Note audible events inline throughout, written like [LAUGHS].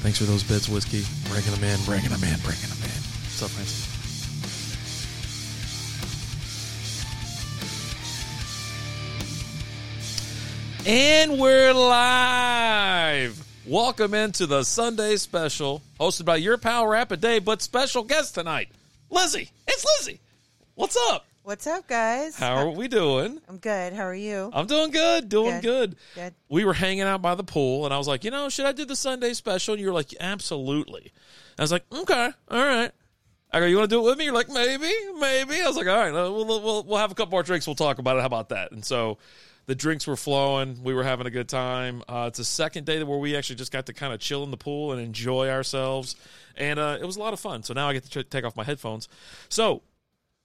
Thanks for those bits, whiskey. Bringing them in, bringing them in, bringing them in. What's up, Francis? And we're live. Welcome into the Sunday special, hosted by your pal Rapid Dave, but special guest tonight, Lizzie. It's Lizzie. What's up? What's up, guys? How are we doing? I'm good. How are you? I'm doing good, doing good. Good. Good. We were hanging out by the pool, and I was like, you know, should I do the Sunday special? And you were like, absolutely. I was like, okay, all right. I go, you want to do it with me? You're like, maybe, maybe. I was like, all right, we'll, we'll, we'll have a couple more drinks. We'll talk about it. How about that? And so the drinks were flowing. We were having a good time. Uh, it's a second day where we actually just got to kind of chill in the pool and enjoy ourselves. And uh, it was a lot of fun. So now I get to ch- take off my headphones. So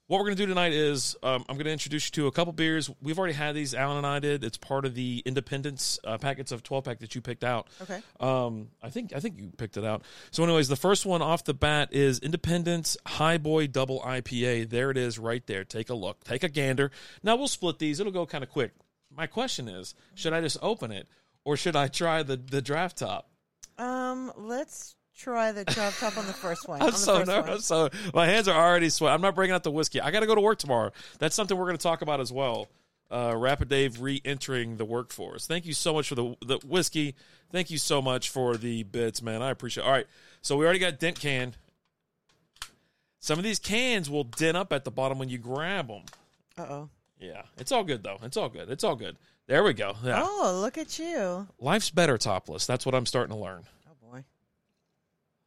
what we're going to do tonight is um, I'm going to introduce you to a couple beers. We've already had these. Alan and I did. It's part of the Independence uh, packets of 12 pack that you picked out. Okay. Um, I think I think you picked it out. So, anyways, the first one off the bat is Independence High Boy Double IPA. There it is, right there. Take a look. Take a gander. Now we'll split these. It'll go kind of quick. My question is, should I just open it, or should I try the the draft top? Um, let's try the drop top on the first one. [LAUGHS] I'm so one. nervous. So my hands are already sweating. I'm not bringing out the whiskey. I got to go to work tomorrow. That's something we're going to talk about as well. Uh, Rapid Dave re-entering the workforce. Thank you so much for the the whiskey. Thank you so much for the bits, man. I appreciate. It. All right, so we already got dent can. Some of these cans will dent up at the bottom when you grab them. Uh oh. Yeah, it's all good though. It's all good. It's all good. There we go. Yeah. Oh, look at you. Life's better topless. That's what I'm starting to learn.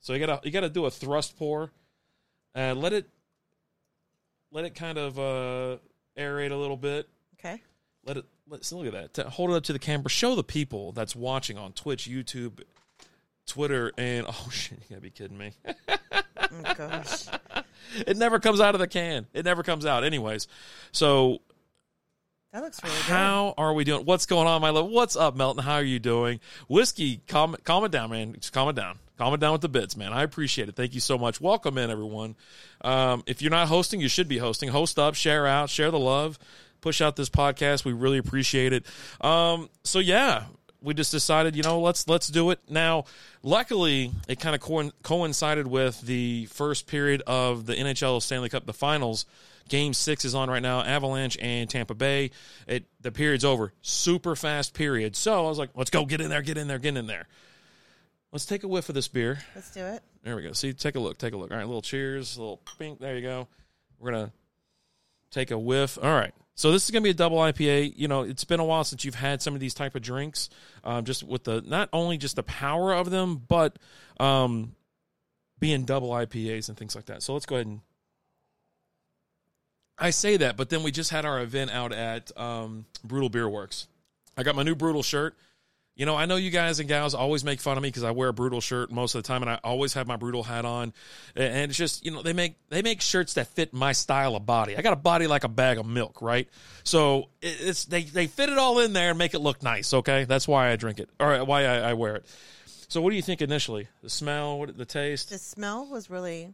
So you gotta you gotta do a thrust pour, and let it let it kind of uh, aerate a little bit. Okay. Let it let's look at that. Hold it up to the camera. Show the people that's watching on Twitch, YouTube, Twitter, and [LAUGHS] oh shit, you gotta be kidding me. [LAUGHS] Oh gosh. it never comes out of the can. It never comes out. Anyways, so That looks really good. how are we doing? What's going on, my love? What's up, Melton? How are you doing? Whiskey, calm, calm it down, man. Just calm it down. Calm it down with the bits, man. I appreciate it. Thank you so much. Welcome in, everyone. Um, if you're not hosting, you should be hosting. Host up, share out, share the love, push out this podcast. We really appreciate it. Um, so yeah, we just decided, you know, let's let's do it now. Luckily, it kind of co- coincided with the first period of the NHL Stanley Cup, the finals. Game six is on right now. Avalanche and Tampa Bay. It the period's over. Super fast period. So I was like, let's go, get in there, get in there, get in there. Let's take a whiff of this beer. Let's do it. There we go. See, take a look. Take a look. All right, little cheers, a little pink. There you go. We're gonna take a whiff. All right. So this is gonna be a double IPA. You know, it's been a while since you've had some of these type of drinks. Um, just with the not only just the power of them, but um, being double IPAs and things like that. So let's go ahead and. I say that, but then we just had our event out at um, Brutal Beer Works. I got my new Brutal shirt. You know, I know you guys and gals always make fun of me because I wear a brutal shirt most of the time, and I always have my brutal hat on. And it's just, you know, they make they make shirts that fit my style of body. I got a body like a bag of milk, right? So it's they they fit it all in there and make it look nice. Okay, that's why I drink it or why I, I wear it. So, what do you think initially? The smell, what the taste? The smell was really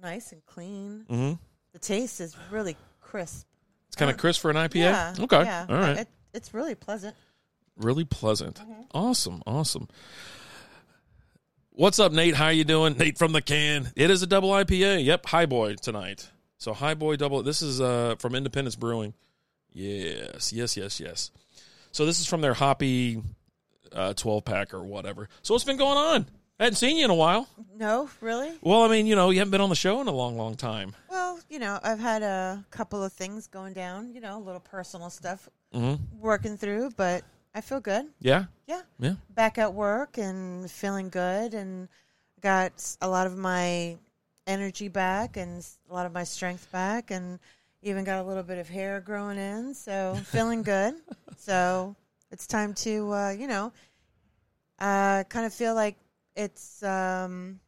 nice and clean. Mm-hmm. The taste is really crisp. It's kind of crisp for an IPA. Yeah. Okay, Yeah. all right. It, it's really pleasant. Really pleasant. Awesome, awesome. What's up, Nate? How you doing? [LAUGHS] Nate from the can. It is a double IPA. Yep, High Boy tonight. So High Boy double. This is uh from Independence Brewing. Yes, yes, yes, yes. So this is from their hoppy uh, twelve pack or whatever. So what's been going on? I hadn't seen you in a while. No, really? Well, I mean, you know, you haven't been on the show in a long, long time. Well, you know, I've had a couple of things going down, you know, a little personal stuff Mm-hmm. working through, but I feel good. Yeah, Yeah. yeah. Back at work and feeling good and got a lot of my energy back and a lot of my strength back and Even got a little bit of hair growing in, so feeling good. [LAUGHS] so it's time to, uh, you know, uh, kind of feel like it's um,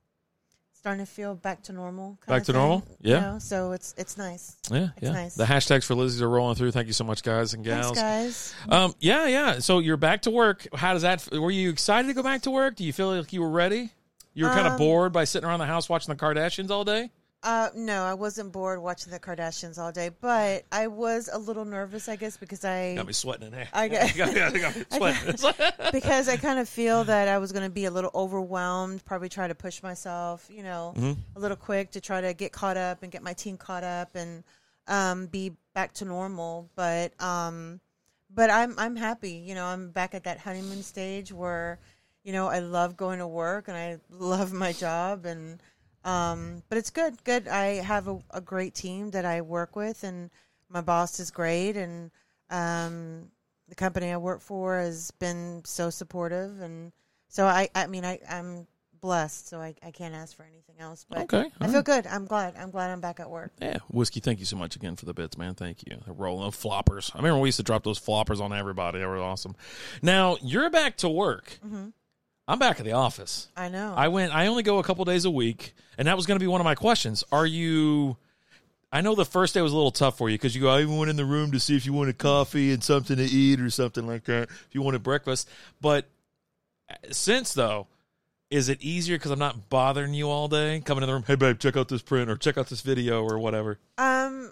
starting to feel back to normal. kind Back to thing, normal? you Yeah. know, So it's it's nice. Yeah, It's yeah. nice. The hashtags for Lizzie's are rolling through. Thank you so much, guys and gals. Thanks, guys. Um, yeah, yeah. So you're back to work. How does that? Were you excited to go back to work? Do you feel like you were ready? You were kind of Um, bored by sitting around the house watching the Kardashians all day. Uh, no, I wasn't bored watching the Kardashians all day, but I was a little nervous, I guess, because I Got me sweating in here. [LAUGHS] I got- got, got, got me [LAUGHS] sweating. [LAUGHS] because I kind of feel that I was going to be a little overwhelmed, probably try to push myself, you know, Mm-hmm. a little quick to try to get caught up and get my team caught up and um, be back to normal. But um, but I'm I'm happy, you know, I'm back at that honeymoon stage where, you know, I love going to work and I love my job and um, but it's good, good. I have a, a great team that I work with and my boss is great and um, the company I work for has been so supportive, and so I, I mean, I, I'm blessed, so I, I can't ask for anything else. But Okay, I feel good. I'm glad. I'm glad I'm back at work. Yeah, whiskey. Thank you so much again for the bits, man. Thank you. The rolling of floppers. I remember we used to drop those floppers on everybody. They were awesome. Now you're back to work. I'm back at the office. I know. I went. I only go a couple days a week, and that was going to be one of my questions. Are you? I know the first day was a little tough for you because you go. I even went in the room to see if you wanted coffee and something to eat or something like that. If you wanted breakfast, but uh, since though, is it easier because I'm not bothering you all day? Coming in the room, hey babe, check out this print or check out this video or whatever. um,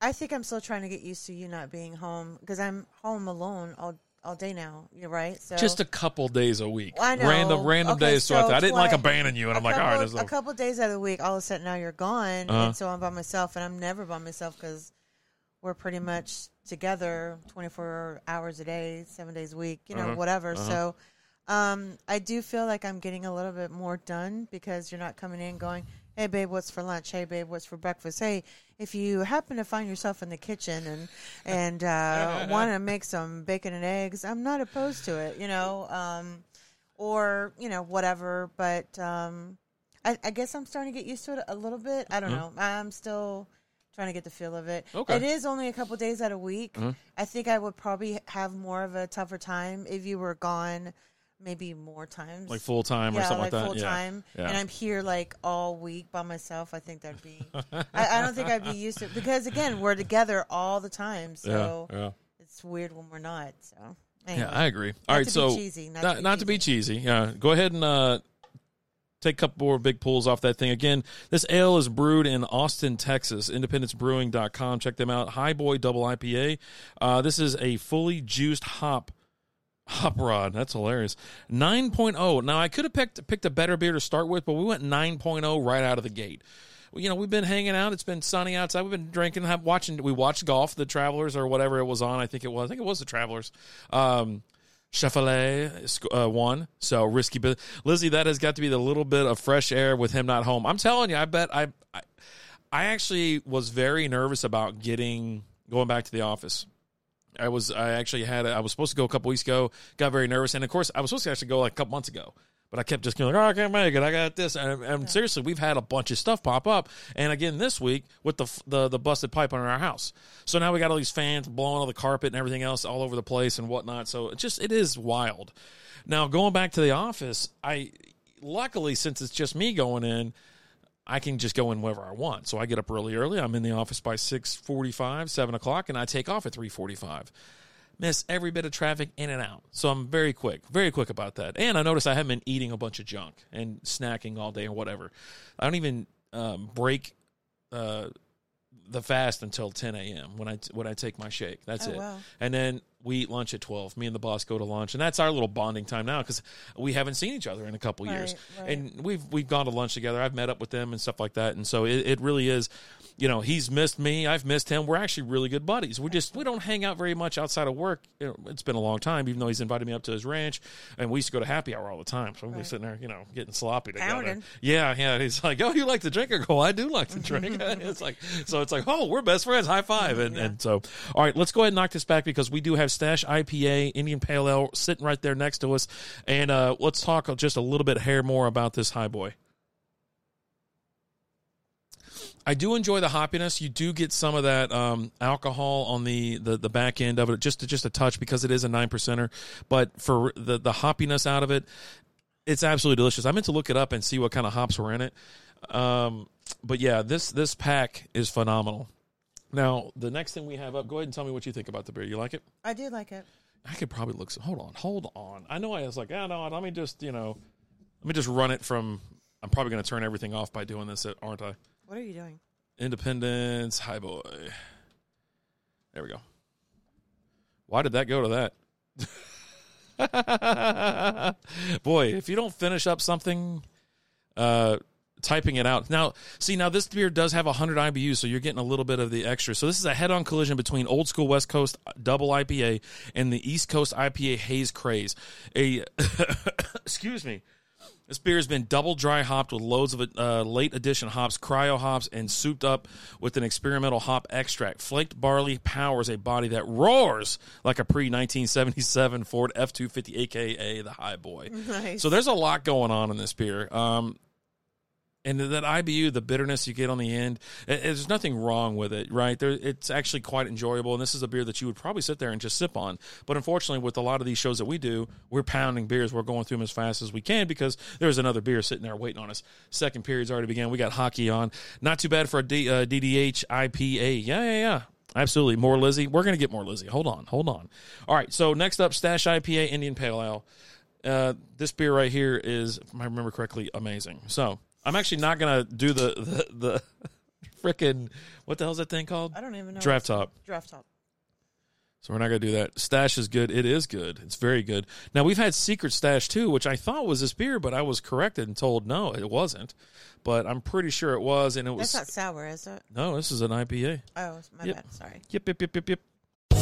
I think I'm still trying to get used to you not being home because I'm home alone all all day now. You're right. So Just a couple days a week, I know. random random Okay, days throughout. so. I didn't like twi- abandon you, and I'm like, all couple- right, a couple days out of the week, all of a sudden now you're gone, Uh-huh. and so I'm by myself, and I'm never by myself because we're pretty much together 24 hours a day, seven days a week, you know, Uh-huh. whatever. Uh-huh. So um, I do feel like I'm getting a little bit more done because you're not coming in going, "Hey, babe, what's for lunch? Hey, babe, what's for breakfast? Hey, if you happen to find yourself in the kitchen and and uh, [LAUGHS] want to make some bacon and eggs, I'm not opposed to it, you know." Um, or you know whatever. But um, I, I guess I'm starting to get used to it a little bit. I don't know. I'm still trying to get the feel of it. Mm-hmm. Okay. Mm-hmm. It is only a couple days out of week. I think I would probably have more of a tougher time if you were gone. Maybe more times, like full time or something like like that. full time, Yeah. and I'm here like all week by myself. I think that'd be. I, I don't think I'd be used to it because again, we're together all the time, so yeah, yeah. it's weird when we're not. So anyway. Yeah, I agree. All right, so cheesy, not to be not to be cheesy. Yeah, go ahead and uh, take a couple more big pulls off that thing. Again, this ale is brewed in Austin, Texas. IndependenceBrewing.com. Check them out. High Boy Double IPA. Uh, this is a fully juiced hop. Hop rod, that's hilarious. 9.0. Now I could have picked picked a better beer to start with, but we went 9.0 right out of the gate. You know, we've been hanging out. It's been sunny outside. We've been drinking, have, watching. We watched golf, the Travelers or whatever it was on. I think it was. I think it was the Travelers. Um, Schauffele uh, won, so risky. But Lizzie, that has got to be the little bit of fresh air with him not home. I'm telling you, I bet I, I, I actually was very nervous about getting going back to the office. I was, I actually had, I was supposed to go a couple weeks ago. Got very nervous, and of course, I was supposed to actually go like a couple months ago. But I kept just going like, oh, I can't make it. I got this, and, and seriously, we've had a bunch of stuff pop up, and again this week with the the, the busted pipe under our house. So now we got all these fans blowing all the carpet and everything else all over the place and whatnot. So it just it is wild. Now going back to the office, I luckily since it's just me going in, I can just go in wherever I want. So I get up really early. I'm in the office by six forty five, seven o'clock, and I take off at three forty five. Miss every bit of traffic in and out. So I'm very quick, very quick about that. And I notice I haven't been eating a bunch of junk and snacking all day or whatever. I don't even um, break uh, the fast until 10 a.m. when I when I take my shake. That's Oh, it. wow. And then we eat lunch at 12. Me and the boss go to lunch, and that's our little bonding time now because we haven't seen each other in a couple years. Right, right. And we've we've gone to lunch together. I've met up with them and stuff like that. And so it, it really is, you know, he's missed me. I've missed him. We're actually really good buddies. We just we don't hang out very much outside of work. You know, it's been a long time, even though he's invited me up to his ranch, and we used to go to happy hour all the time. So we're sitting there, you know, getting sloppy together. Pounding. Yeah, yeah. He's like, "Oh, you like to drink?" I go, "I do like to drink." [LAUGHS] [LAUGHS] it's like, so it's like, "Oh, we're best friends. High five. And and so, all right, let's go ahead and knock this back because we do have Stash IPA Indian Pale Ale sitting right there next to us, and uh, let's talk just a little bit hair more about this High Boy. I do enjoy the hoppiness. You do get some of that um, alcohol on the, the, the back end of it, just just a touch because it is a nine percenter. But for the the hoppiness out of it, it's absolutely delicious. I meant to look it up and see what kind of hops were in it. Um, but yeah, this this pack is phenomenal. Now the next thing we have up, go ahead and tell me what you think about the beer. You like it? I do like it. I could probably look. Hold on, hold on. I know I was like, ah, no, let me just you know, let me just run it from. I'm probably going to turn everything off by doing this, aren't I? What are you doing? Independence, High Boy. There we go. Why did that go to that? [LAUGHS] boy, if you don't finish up something, uh, typing it out. Now, see, now this beer does have 100 IBU, so you're getting a little bit of the extra. So this is a head-on collision between old school West Coast double IPA and the East Coast IPA Haze Craze. A [COUGHS] excuse me. This beer has been double dry hopped with loads of uh, late addition hops, cryo hops, and souped up with an experimental hop extract. Flaked barley powers a body that roars like a pre 1977 Ford F 250, aka the High Boy. [LAUGHS] Nice. So there's a lot going on in this beer. Um, and that IBU, the bitterness you get on the end, it, there's nothing wrong with it, right? There, it's actually quite enjoyable, and this is a beer that you would probably sit there and just sip on. But unfortunately, with a lot of these shows that we do, we're pounding beers. We're going through them as fast as we can because there's another beer sitting there waiting on us. Second period's already began. We got hockey on. Not too bad for a D, uh, DDH IPA. Yeah, yeah, yeah. Absolutely. More Lizzie. We're going to get more Lizzie. Hold on. Hold on. All right. So next up, Stash IPA Indian Pale Ale. Uh, this beer right here is, if I remember correctly, amazing. So I'm actually not gonna do the the, the [LAUGHS] freaking what the hell's that thing called? I don't even know. Draft top. Draft top. So we're not gonna do that. Stash is good. It is good. It's very good. Now we've had Secret Stash too, which I thought was this beer, but I was corrected and told no, it wasn't. But I'm pretty sure it was, and it was That's not sour, is it? no. This is an IPA. Oh, my Yep. bad. Sorry. Yep, yep, yep, yep, yep.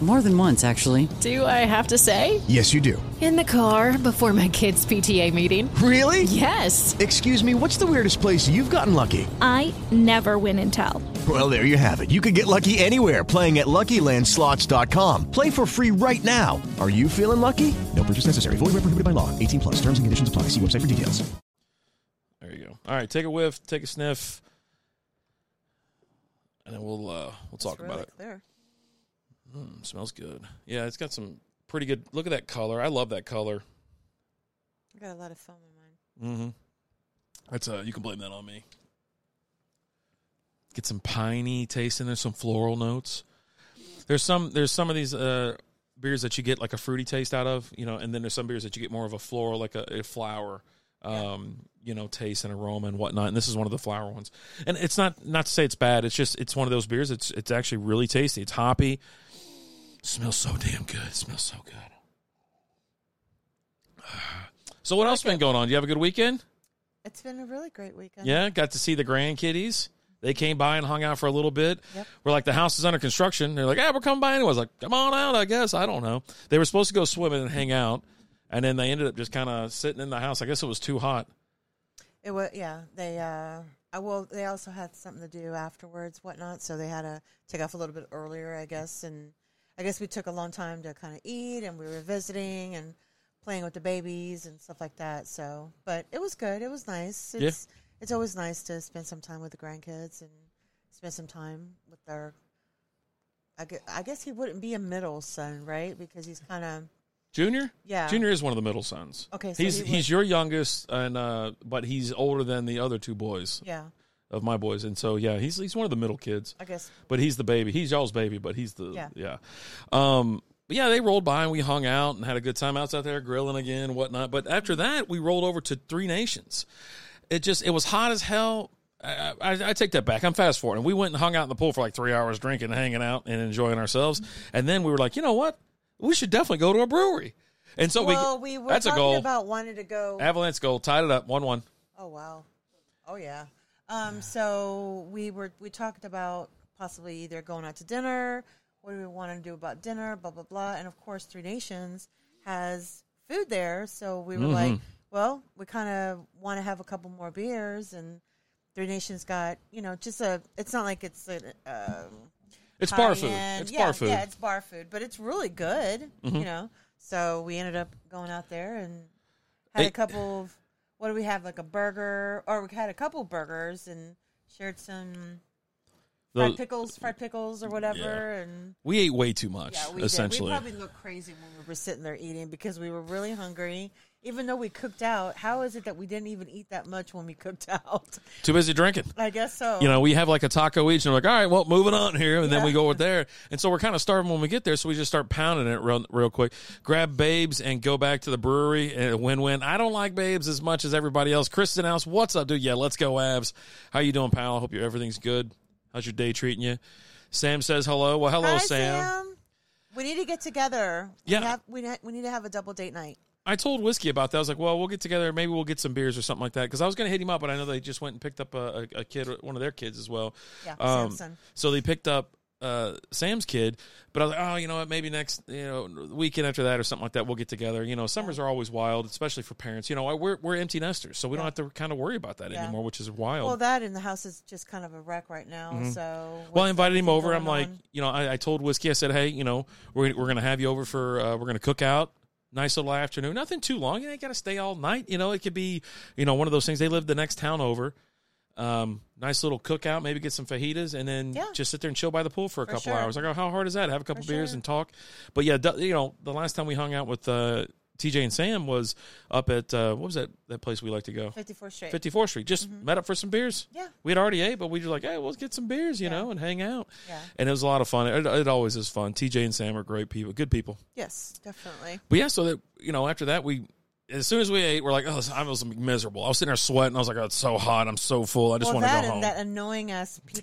More than once, actually. Do I have to say? Yes, you do. In the car before my kids' PTA meeting. Really? Yes. Excuse me, what's the weirdest place you've gotten lucky? I never win and tell. Well, there you have it. You can get lucky anywhere playing at LuckyLandSlots.com. Play for free right now. Are you feeling lucky? No purchase necessary. Void where prohibited by law. 18 plus. Terms and conditions apply. See website for details. There you go. All right, take a whiff, take a sniff, and then we'll uh, we'll talk It's about it. Clear. Mm, smells good. Yeah, it's got some pretty good. Look at that color. I love that color. I got a lot of foam in mine. Mm-hmm. That's uh, you can blame that on me. Get some piney taste in there, some floral notes. There's some there's some of these uh, beers that you get like a fruity taste out of, you know, and then there's some beers that you get more of a floral, like a, a flower, um, you know, taste and aroma and whatnot. And this is one of the flower ones. And it's not not to say it's bad. It's just it's one of those beers. It's it's actually really tasty. It's hoppy. Smells so damn good. smells so good. [SIGHS] So what else been going on? Do you have a good weekend? It's been a really great weekend. Yeah, got to see the grandkiddies. They came by and hung out for a little bit. Yep. We're like, the house is under construction. They're like, yeah, we're coming by anyway. I was like, come on out, I guess. I don't know. They were supposed to go swimming and hang out, and then they ended up just kind of sitting in the house. I guess it was too hot. It was yeah. They uh, I well, they also had something to do afterwards, whatnot. So they had to take off a little bit earlier, I guess. And I guess we took a long time to kind of eat, and we were visiting and playing with the babies and stuff like that. So, but it was good. It was nice. It's it's always nice to spend some time with the grandkids and spend some time with their. I guess, I guess he wouldn't be a middle son, right? Because he's kind of Junior? Yeah. Junior is one of the middle sons. Okay, so he's he he's your youngest, and uh, but he's older than the other two boys yeah. Of my boys, and so yeah, he's he's one of the middle kids. I guess but he's the baby. He's y'all's baby, but he's the yeah. Yeah. Um, but yeah, they rolled by and we hung out and had a good time outside there grilling again, and whatnot. But after that, we rolled over to Three Nations. It just it was hot as hell. I, I, I take that back. I'm fast forwarding. We went and hung out in the pool for like three hours, drinking, hanging out, and enjoying ourselves. And then we were like, you know what? We should definitely go to a brewery. And so well, we, we were that's a talking goal. about wanting to go. Avalanche goal, tied it up, one one. Oh wow. Oh yeah. Um, so we were we talked about possibly either going out to dinner. What do we want to do about dinner? Blah blah blah. And of course, Three Nations has food there, so we were Mm-hmm. like, well, we kind of want to have a couple more beers, and Three Nations got you know just a. It's not like it's a. Um, It's bar food. high-end- It's yeah, bar food. Mm-hmm. Yeah, it's bar food, but it's really good. You know, So we ended up going out there and had Hey. a couple of what do we have like a burger or we had a couple burgers and shared some fried pickles, fried pickles or whatever, Yeah. and we ate way too much. yeah, we essentially, did. We probably looked crazy when we were sitting there eating because we were really hungry. Even though we cooked out, how is it that we didn't even eat that much when we cooked [LAUGHS] out? too busy drinking. I guess so. you know, we have like a taco each, and we're like, all right, well, moving on here, and then we go over there, and so we're kind of starving when we get there, so we just start pounding it real, real quick, grab Babes, and go back to the brewery, and win-win. I don't like Babes as much as everybody else. Kristen House, what's up, dude? Yeah, let's go, Avs. How you doing, pal? Hope you everything's good. How's your day treating you? Sam says hello. Well, hello, Hi, Sam. Sam. We need to get together. Yeah. we, have, we, we need to have a double date night. I told Whiskey about that. I was like, well, we'll get together. Maybe we'll get some beers or something like that. Because I was going to hit him up, but I know they just went and picked up a, a, a kid, one of their kids as well. Yeah, Um, Samson. So they picked up uh, Sam's kid, but I was like, oh, you know what? Maybe next, you know, weekend after that or something like that, we'll get together. You know, summers are always wild, especially for parents. You know, we're we're empty nesters, so we don't have to kind of worry about that Yeah. anymore, which is wild. Well, that in the house is just kind of a wreck right now. So Mm-hmm. well, I invited him over. I'm going like, you know, I, I told Whiskey, I said, hey, you know, we're we're gonna have you over for uh, we're gonna cook out. Nice little afternoon. Nothing too long. You ain't got to stay all night. You know, it could be, you know, one of those things. They live the next town over. Um, nice little cookout. Maybe get some fajitas and then Yeah. just sit there and chill by the pool for a For couple sure. hours. I go, how hard is that? Have a couple For beers sure. and talk. But yeah, you know, the last time we hung out with uh, TJ and Sam was up at uh, what was that that place we like to go? 54th Street. 54th Street. Just met up for some beers. Yeah. We had already ate, but we were like, hey, well, let's get some beers, you Yeah. know, and hang out. Yeah. And it was a lot of fun. It, it always is fun. TJ and Sam are great people, good people. Yes, definitely. But yeah, so that, you know, after that, we, as soon as we ate, we're like, oh, I was miserable. I was sitting there sweating. I was like, oh, it's so hot. I'm so full. I just well, want to go home. that annoying ass pe-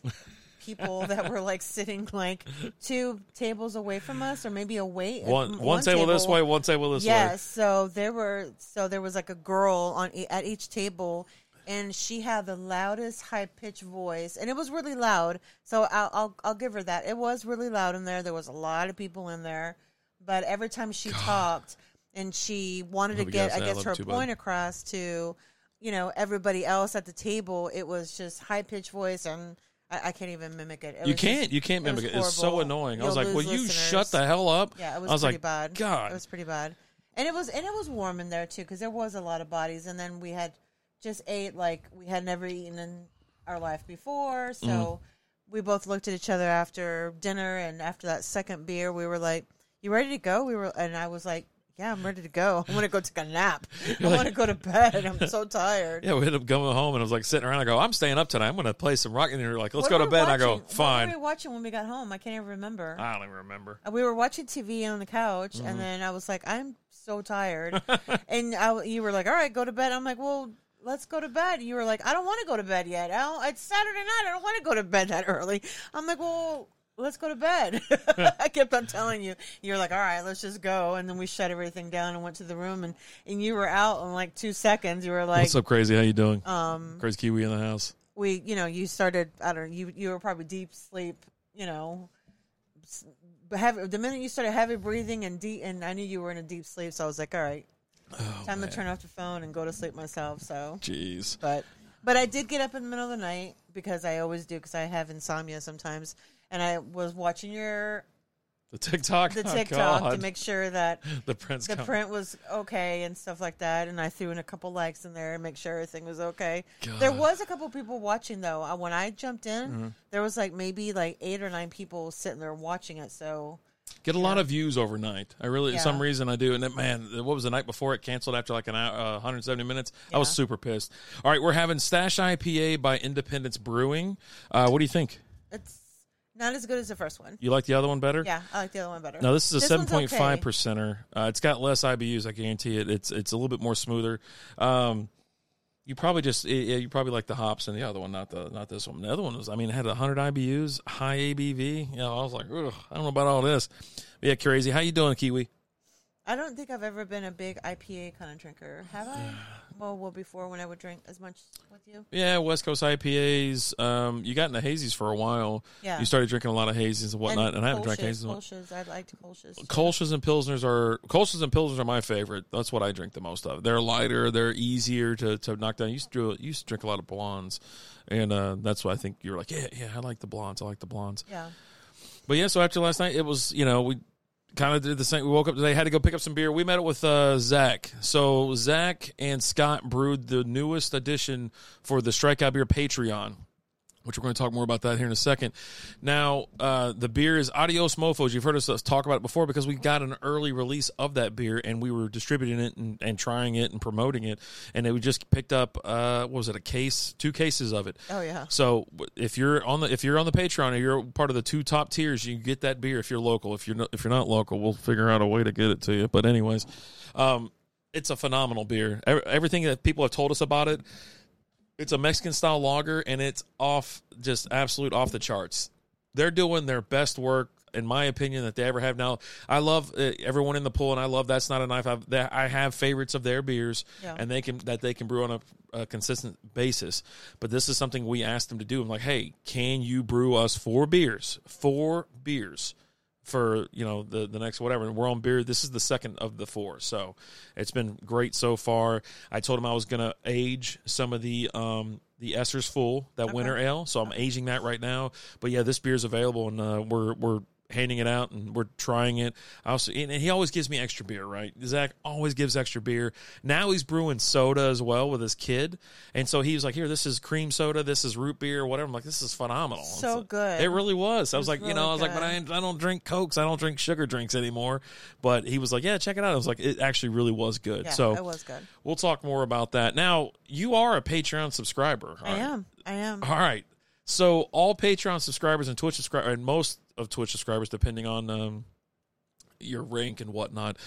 people that were like sitting like two tables away from us, or maybe away. Uh, one, one, table, this way, one table this Yes. way. Yes. So there were. So there was like a girl on at each table, and she had the loudest high pitched voice, and it was really loud. So I'll, I'll I'll give her that. It was really loud in there. There was a lot of people in there, but every time she talked, and she wanted to get. I guess, her too, bud. point across to, you know, everybody else at the table. It was just high pitched voice, and I, I can't even mimic it. It You can't. just- you can't mimic it. It's so annoying. I You'll was like, "Will you shut the hell up?" Yeah, it was, I was pretty like, bad. God. it was pretty bad, and it was and it was warm in there too because there was a lot of bodies, and then we had just ate like we had never eaten in our life before, so Mm-hmm. we both looked at each other after dinner, and after that second beer, we were like, "You ready to go?" We were, and I was like. Yeah, I'm ready to go. I want to go take a nap. [LAUGHS] I want to go to bed. I'm so tired. yeah, we ended up going home, and I was like sitting around. I go, "I'm staying up tonight. I'm going to play some rock." And you're like, "Let's What go to were we bed." And I go, watching? What were we watching when we got home? I can't even remember. I don't even remember. Uh, we were watching TV on the couch, Mm-hmm. and then I was like, I'm so tired. [LAUGHS] and I, you were like, all right, go to bed. I'm like, well, let's go to bed. You were like, I don't want to go to bed yet. It's Saturday night. I don't want to go to bed that early. I'm like, well, let's go to bed. [LAUGHS] [LAUGHS] I kept on telling you. You're like, all right, let's just go. And then we shut everything down and went to the room, and, and you were out in like two seconds. You were like, What's up, crazy? How you doing? um, Crazy Kiwi in the house. we you know you started i don't know you you were probably deep sleep you know but heavy, the minute you started heavy breathing and deep and i knew you were in a deep sleep so i was like all right Oh, time to turn off the phone and go to sleep myself so Jeez. but but i did get up in the middle of the night because i always do because i have insomnia sometimes and i was watching your The TikTok. the Oh, tiktok to make sure that [LAUGHS] the Prince. the print was okay and stuff like that, and I threw in a couple likes in there and make sure everything was okay. God. There was a couple people watching though. Uh, When I jumped in, Mm-hmm. there was like maybe like eight or nine people sitting there watching it. So Get a lot of views overnight. I really, Yeah. some reason I do. And then, man, what was the night before it canceled after like an hour, uh, 170 minutes? I was super pissed. All right, we're having Stash IPA by Independence Brewing. Uh, what do you think? it's not as good as the first one. You like the other one better? Yeah, I like the other one better. No, this is a seven point five percenter. Uh, it's got less IBUs. I guarantee it. It's it's a little bit more smoother. Um, you probably just yeah, you probably like the hops in the other one, not the not this one. The other one was, I mean, it had hundred IBUs, high ABV. You know, I was like, I don't know about all this. But yeah, crazy. How you doing, Kiwi? I don't think I've ever been a big IPA kind of drinker. Have I? well, well, before when I would drink as much with you. Yeah, West Coast IPAs. Um, you got into hazies for a while. Yeah. You started drinking a lot of hazies and whatnot, and, I haven't drank hazies. in a while. Kolsch's, I liked Kolsch's. Kolsch's and Pilsners are Kolsch's and Pilsners are my favorite. That's what I drink the most of. They're lighter, they're easier to, to knock down. You used to you used to drink a lot of blondes, and uh, that's why I think you're like, yeah, yeah, I like the blondes. I like the blondes. Yeah. But yeah, so after last night, it was you know we kind of did the same. We woke up today, had to go pick up some beer. We met up with uh, Zach. So Zach and Scott brewed the newest edition for the Strikeout Beer Patreon. Which we're going to talk more about that here in a second. Now, uh, the beer is Adios Mofos. You've heard us talk about it before because we got an early release of that beer and we were distributing it and, and trying it and promoting it. And we just picked up, uh, what was it, a case, two cases of it. Oh, yeah. So if you're on the if you're on the Patreon or you're part of the two top tiers, you get that beer if you're local. If you're not, if you're not local, we'll figure out a way to get it to you. But anyways, um, it's a phenomenal beer. Everything that people have told us about it, it's a Mexican style lager and it's off just absolute off the charts. They're doing their best work in my opinion that they ever have now. I love uh, everyone in the pool and I love that's not a knife. I've, that I have favorites of their beers Yeah. and they can that they can brew on a, a consistent basis. But this is something we asked them to do. I'm like, "Hey, can you brew us four beers? Four beers." For you know the the next whatever and we're on beer. This is the second of the four. So it's been great so far. I told him i was going to age some of the um the Esser's full that winter ale. So i'm aging that right now. But yeah this beer is available and uh, we're we're handing it out and we're trying it. I also and he always gives me extra beer right? Zach always gives extra beer. Now he's brewing soda as well with his kid. And so he was like here this is cream soda. This is root beer whatever. I'm like this is phenomenal. So good. it really was. I was was like you know i was like but. I, I don't drink cokes. I don't drink sugar drinks anymore. But he was like yeah check it out. I was like it actually really was good. Yeah, so it was good. we'll talk more about that. Now you are a patreon subscriber I right? am. I am. all right. So all patreon subscribers and twitch subscribers and most of twitch subscribers depending on um, your rank and whatnot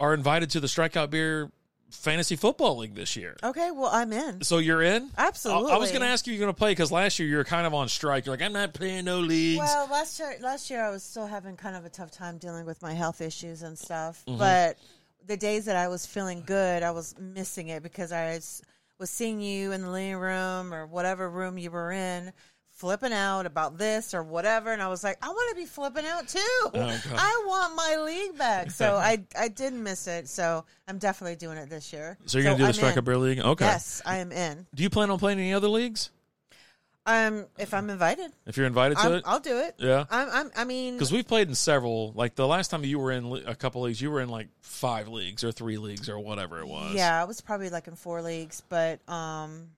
are invited to the strikeout beer fantasy football league this year Okay, well, I'm in. so you're in Absolutely. I, I was going to ask you you're going to play because last year you were kind of on strike. You're like, I'm not playing no leagues. Well, last year, last year I was still having kind of a tough time dealing with my health issues and stuff. Mm-hmm. But the days that I was feeling good, I was missing it because I was, was seeing you in the living room or whatever room you were in, flipping out about this or whatever, and I was like, I want to be flipping out too. Oh, I want my league back. So [LAUGHS] I I did miss it. So I'm definitely doing it this year. so you're going to do the strikeout beer league? Okay. Yes, I am in. Do you plan on playing any other leagues Um, if I'm invited, if you're invited to I'm, it? I'll do it. Yeah. I'm. I'm I mean, Because we've played in several. Like the last time you were in a couple leagues, you were in like five leagues or three leagues or whatever it was. Yeah, I was probably like in four leagues, but um,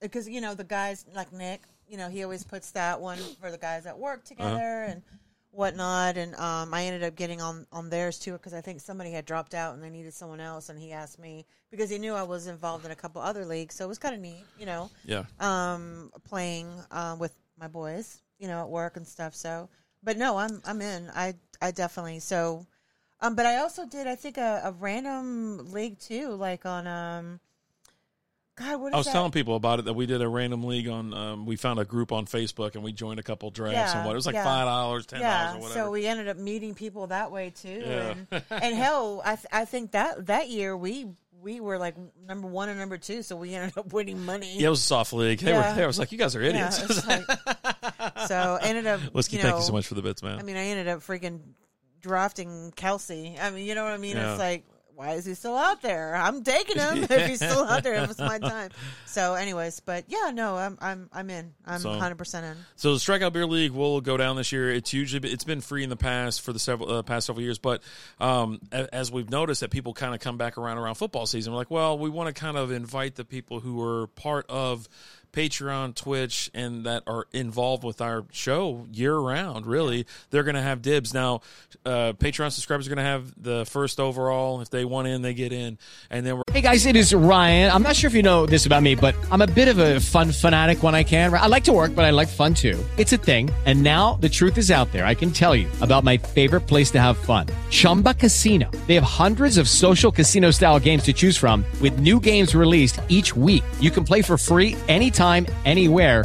because you know the guys like Nick, you know he always puts that one for the guys that work together and whatnot, and um, I ended up getting on on theirs too because I think somebody had dropped out and they needed someone else, and he asked me because he knew I was involved in a couple other leagues, so it was kind of neat, you know, Yeah. um, playing uh, with my boys, you know, at work and stuff. So, but no, I'm I'm in. I I definitely so. Um, but I also did, I think, a, a random league too, like on um. God, what is I was that? telling people about it that we did a random league on. Um, we found a group on Facebook and we joined a couple drafts and what it was like yeah. five dollars, ten dollars, yeah, or whatever. so we ended up meeting people that way too, Yeah. and, [LAUGHS] and hell, I th- I think that that year we we were like number one and number two, so we ended up winning money. yeah, it was a soft league. They Yeah. were. I was like, you guys are idiots. it's like- [LAUGHS] so ended up. Whiskey, you thank know, you so much for the bits, man. I mean, I ended up freaking drafting Kelce. I mean, you know what I mean? Yeah. It's like, why is he still out there? I'm taking him [LAUGHS] if he's still out there. If it's my time. So, anyways, but yeah, no, I'm I'm I'm in. I'm So- 100 percent in. So the Strikeout Beer League will go down this year. It's usually it's been free in the past for the several uh, past several years, but um, a- as we've noticed that people kind of come back around around football season, we're like, well, we want to kind of invite the people who are part of Patreon, Twitch, and that are involved with our show year round. Really, they're going to have dibs now. Uh, Patreon subscribers are going to have the first overall. If they want in, they get in, and then we're Hey guys, it is Ryan. I'm not sure if you know this about me, but I'm a bit of a fun fanatic when I can. I like to work, but I like fun too. It's a thing. And now the truth is out there. I can tell you about my favorite place to have fun. Chumba Casino. They have hundreds of social casino style games to choose from with new games released each week. You can play for free anytime, anywhere.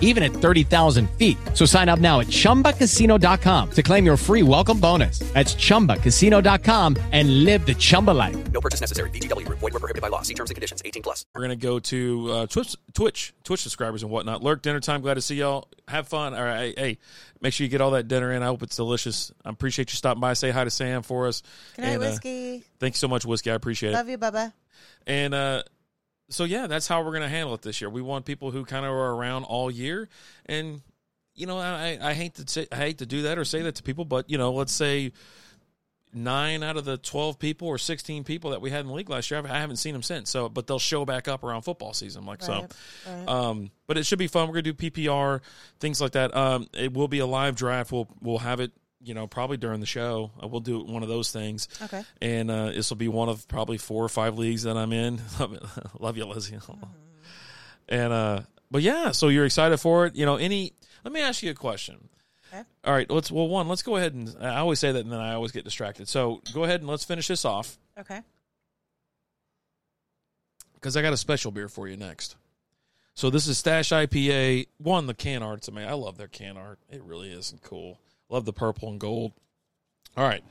even at 30,000 feet. So sign up now at chumbacasino.com to claim your free welcome bonus. That's chumbacasino.com and live the Chumba life. No purchase necessary. VGW Group. Void were prohibited by law. See terms and conditions. 18 plus. We're gonna go to uh, Twitch, Twitch, Twitch subscribers and whatnot. Lurk dinner time. Glad to see y'all. Have fun. All right, hey, make sure you get all that dinner in. I hope it's delicious. I appreciate you stopping by. Say hi to Sam for us. Good night, And, uh, whiskey. thanks so much, whiskey. I appreciate it. Love you, Bubba. And uh, so yeah, that's how we're gonna handle it this year. We want people who kind of are around all year, and you know, I, I hate to say, I hate to do that or say that to people, but you know, let's say nine out of the twelve people or sixteen people that we had in the league last year, I haven't seen them since. So, but they'll show back up around football season, like so. Right, right. Um, but it should be fun. We're gonna do PPR things like that. Um, it will be a live draft. We'll we'll have it. You know, probably during the show, Uh, we'll do one of those things. Okay. And uh, this will be one of probably four or five leagues that I'm in. [LAUGHS] [LAUGHS] Love you, Lizzie. [LAUGHS] And uh, but yeah, so you're excited for it. You know, any? Let me ask you a question. Okay. All right, let's. Well, one, let's go ahead and I always say that, and then I always get distracted. So go ahead and let's finish this off Okay. because I got a special beer for you next. So this is Stash IPA. One, the can art's amazing. I love their can art. It really is cool. Love the purple and gold. All right.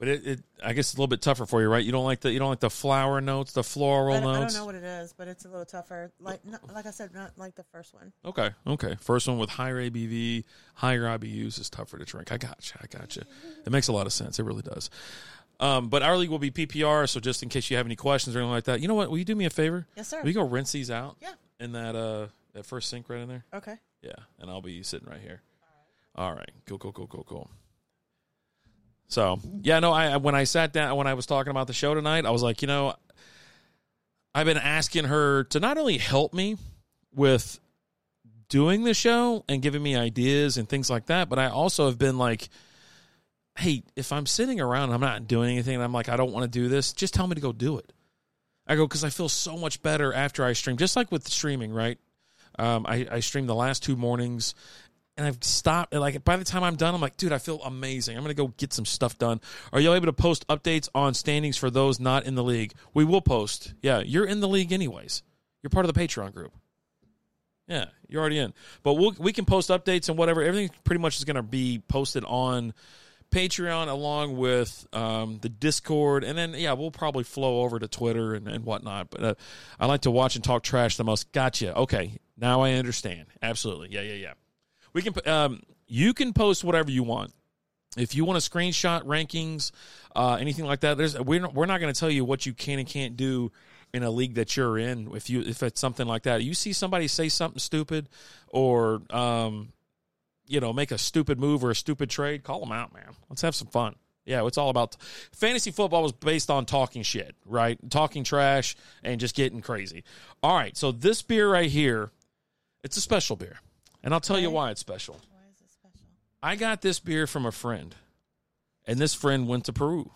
But it, it I guess it's a little bit tougher for you, right? You don't like the you don't like the flower notes, the floral I don't, I don't know what it is, but it's a little tougher. Like, not, like I said, not like the first one. Okay, okay. First one with higher ABV, higher IBUs is tougher to drink. I got you. I got you. It makes a lot of sense. It really does. Um, but our league will be PPR, so just in case you have any questions or anything like that, you know what? Will you do me a favor? Yes, sir. Will you go rinse these out? Yeah. In that uh that first sink right in there. Okay. Yeah, and I'll be sitting right here. All right. Cool, cool, cool, cool, cool. So yeah, no, I when I sat down when I was talking about the show tonight, I was like, you know, I've been asking her to not only help me with doing the show and giving me ideas and things like that, but I also have been like, hey, if I'm sitting around and I'm not doing anything and I'm like, I don't want to do this, just tell me to go do it. I go, because I feel so much better after I stream, just like with streaming, right? Um, I, I streamed the last two mornings and I've stopped. Like by the time I'm done, I'm like, dude, I feel amazing. I'm gonna go get some stuff done. Are you able to post updates on standings for those not in the league? We will post. Yeah, you're in the league anyways. You're part of the Patreon group. Yeah, you're already in. But we'll, we can post updates and whatever. Everything pretty much is to be posted on Patreon along with um, the Discord. And then, yeah, we'll probably flow over to Twitter and, and whatnot. But uh, I like to watch and talk trash the most. Gotcha. Okay. Now I understand. Absolutely. Yeah, yeah, yeah. We can, um, you can post whatever you want if you want to screenshot rankings, uh, anything like that, there's we're not, we're not going to tell you what you can and can't do in a league that you're in. If you if it's something like that, you see somebody say something stupid, or um, you know, make a stupid move or a stupid trade, call them out, man. Let's have some fun. Yeah, it's all about fantasy football was based on talking shit, right? Talking trash and just getting crazy. All right, so this beer right here, it's a special beer, and I'll tell you why it's special. Why is it special? I got this beer from a friend, and this friend went to Peru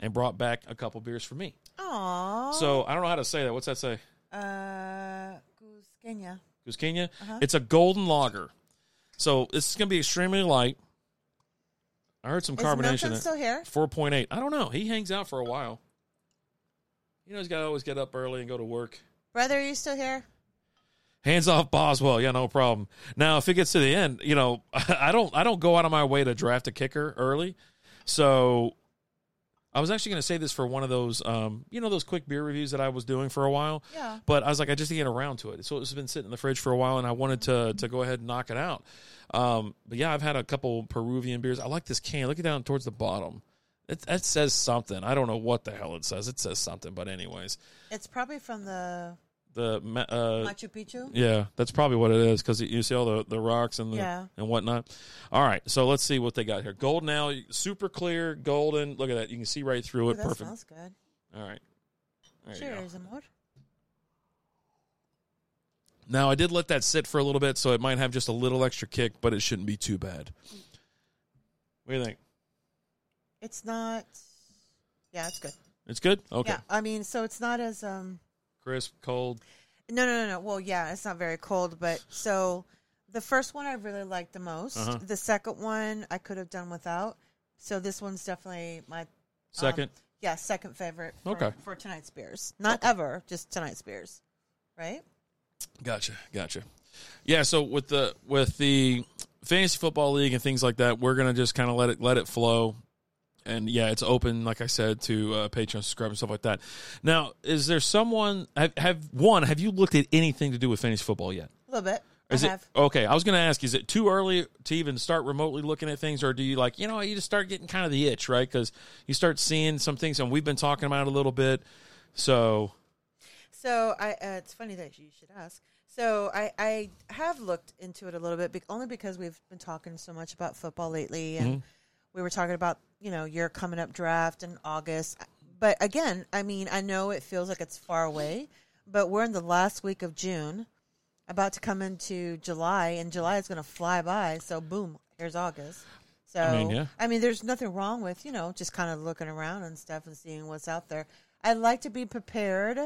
and brought back a couple beers for me. Aww. So I don't know how to say that. What's that say? Uh, Cusqueña. Cusqueña? Uh-huh. It's a golden lager. So this is going to be extremely light. I heard some Is carbonation. It. still here? 4.8. I don't know. He hangs out for a while. You know, he's got to always get up early and go to work. Brother, are you still here? Hands off Boswell. Yeah, no problem. Now, if it gets to the end, you know, [LAUGHS] I don't I don't go out of my way to draft a kicker early. So I was actually going to say this for one of those um, you know, those quick beer reviews that I was doing for a while. Yeah. But I was like I just didn't get around to it. So it's been sitting in the fridge for a while and I wanted to to go ahead and knock it out. Um, but yeah, I've had a couple Peruvian beers. I like this can. Look it down towards the bottom. It, it says something. I don't know what the hell it says. It says something, but anyways, It's probably from the the uh, Machu Picchu. yeah, that's probably what it is because you see all the, the rocks and the, Yeah. and whatnot. All right, so let's see what they got here. Golden now, super clear, golden. Look at that, you can see right through Ooh, it. that Perfect. smells good. All right. There. Cheers, amor. Now I did let that sit for a little bit, so it might have just a little extra kick, but it shouldn't be too bad. What do you think? It's not. Yeah, it's good. It's good. Okay, Yeah, I mean, so it's not as um. Crisp, cold. No, no, no, no. Well, yeah, it's not very cold, but so the first one I really liked the most. Uh-huh. The second one I could have done without. So this one's definitely my um, Second? yeah, second favorite. For, Okay. For tonight's beers, not ever, just tonight's beers, right? Gotcha, gotcha. Yeah, so with the with the fantasy football league and things like that, we're gonna just kind of let it let it flow. And yeah, it's open, like I said, to uh, Patreon subscribe and stuff like that. Now, is there someone have, have one? Have you looked at anything to do with fantasy football yet? A little bit. Is I it have. okay? I was going to ask: Is it too early to even start remotely looking at things, or do you like you know you just start getting kind of the itch, right? Because you start seeing some things, and we've been talking about it a little bit. So So I, uh, it's funny that you should ask. So I, I have looked into it a little bit, be- only because we've been talking so much about football lately, and Mhm. we were talking about you know your coming up draft in August. But again, I mean, I know it feels like it's far away, but we're in the last week of June, about to come into July, and July is going to fly by. So boom, here's August. So I mean, yeah. I mean, there's nothing wrong with you know just kind of looking around and stuff and seeing what's out there. I like to be prepared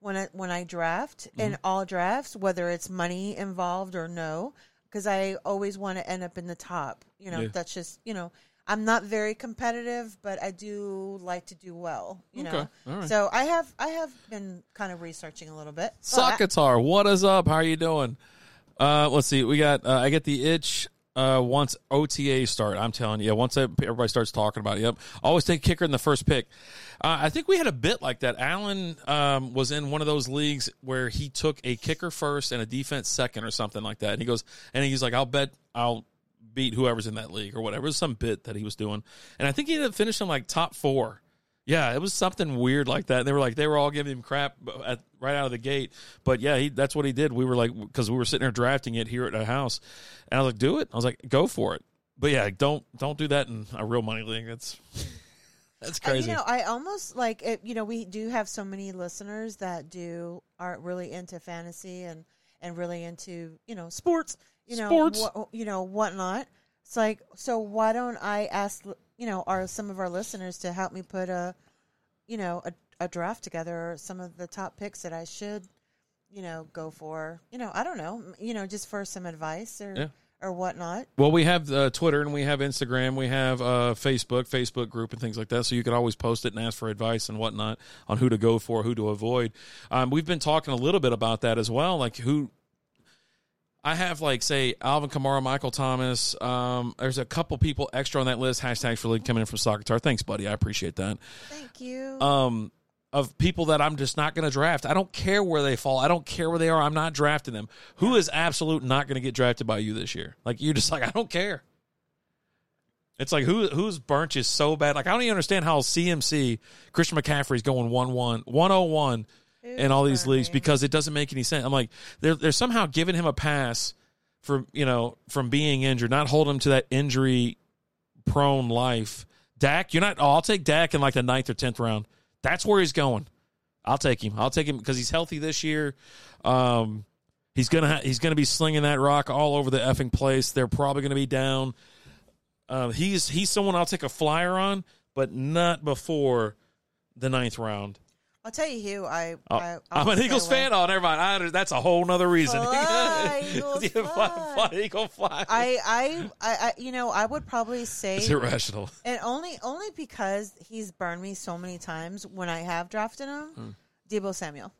when I when I draft in Mm-hmm. all drafts, whether it's money involved or no, because I always want to end up in the top. You know, Yeah. that's just you know. I'm not very competitive, but I do like to do well. You Okay. know, right. so I have I have been kind of researching a little bit. So I- what is up? How are you doing? Uh, let's see. We got. Uh, I get the itch. Uh, once OTA start, I'm telling you, once everybody starts talking about it, yep. Always take kicker in the first pick. Uh, I think we had a bit like that. Allen um, was in one of those leagues where he took a kicker first and a defense second or something like that. And he goes, and he's like, I'll bet I'll beat whoever's in that league or whatever. It was some bit that he was doing. And I think he ended up finishing like top four. Yeah, it was something weird like that. And They were like they were all giving him crap at, right out of the gate. But yeah, he, that's what he did. We were like because we were sitting there drafting it here at the house, and I was like, "Do it." I was like, "Go for it." But yeah, don't don't do that in a real money league. That's [LAUGHS] that's crazy. You know, I almost like it, you know we do have so many listeners that do are really into fantasy and and really into you know sports. You know, wha- you know whatnot. It's like so. Why don't I ask you know our some of our listeners to help me put a you know a, a draft together or some of the top picks that I should you know go for. You know, I don't know. You know, just for some advice or Yeah. or whatnot. Well, we have uh, Twitter and we have Instagram, we have uh, Facebook, Facebook group, and things like that. So you can always post it and ask for advice and whatnot on who to go for, who to avoid. Um, we've been talking a little bit about that as well, like who. I have like say Alvin Kamara, Michael Thomas. Um, there's a couple people extra on that list. Hashtags for league coming in from Soccer Tar. Thanks, buddy. I appreciate that. Thank you. Um, of people that I'm just not going to draft. I don't care where they fall. I don't care where they are. I'm not drafting them. Who is absolute not going to get drafted by you this year? Like you're just [LAUGHS] like I don't care. It's like who whose bunch is so bad. Like I don't even understand how CMC Christian McCaffrey's going 1-1, 101 in all these leagues because it doesn't make any sense. I'm like they're they're somehow giving him a pass for you know from being injured, not holding him to that injury prone life. Dak, you're not. Oh, I'll take Dak in like the ninth or tenth round. That's where he's going. I'll take him. I'll take him because he's healthy this year. Um, he's gonna ha- he's gonna be slinging that rock all over the effing place. They're probably gonna be down. Uh, he's he's someone I'll take a flyer on, but not before the ninth round. I'll tell you who I. Oh, I I'm an Eagles fan. Oh, never mind. I, that's a whole nother reason. Fly, [LAUGHS] Eagles, Yeah, fly, fly, Eagle fly. I, I, I, I, you know, I would probably say It's irrational. and only, only because he's burned me so many times when I have drafted him. Hmm. Deebo Samuel.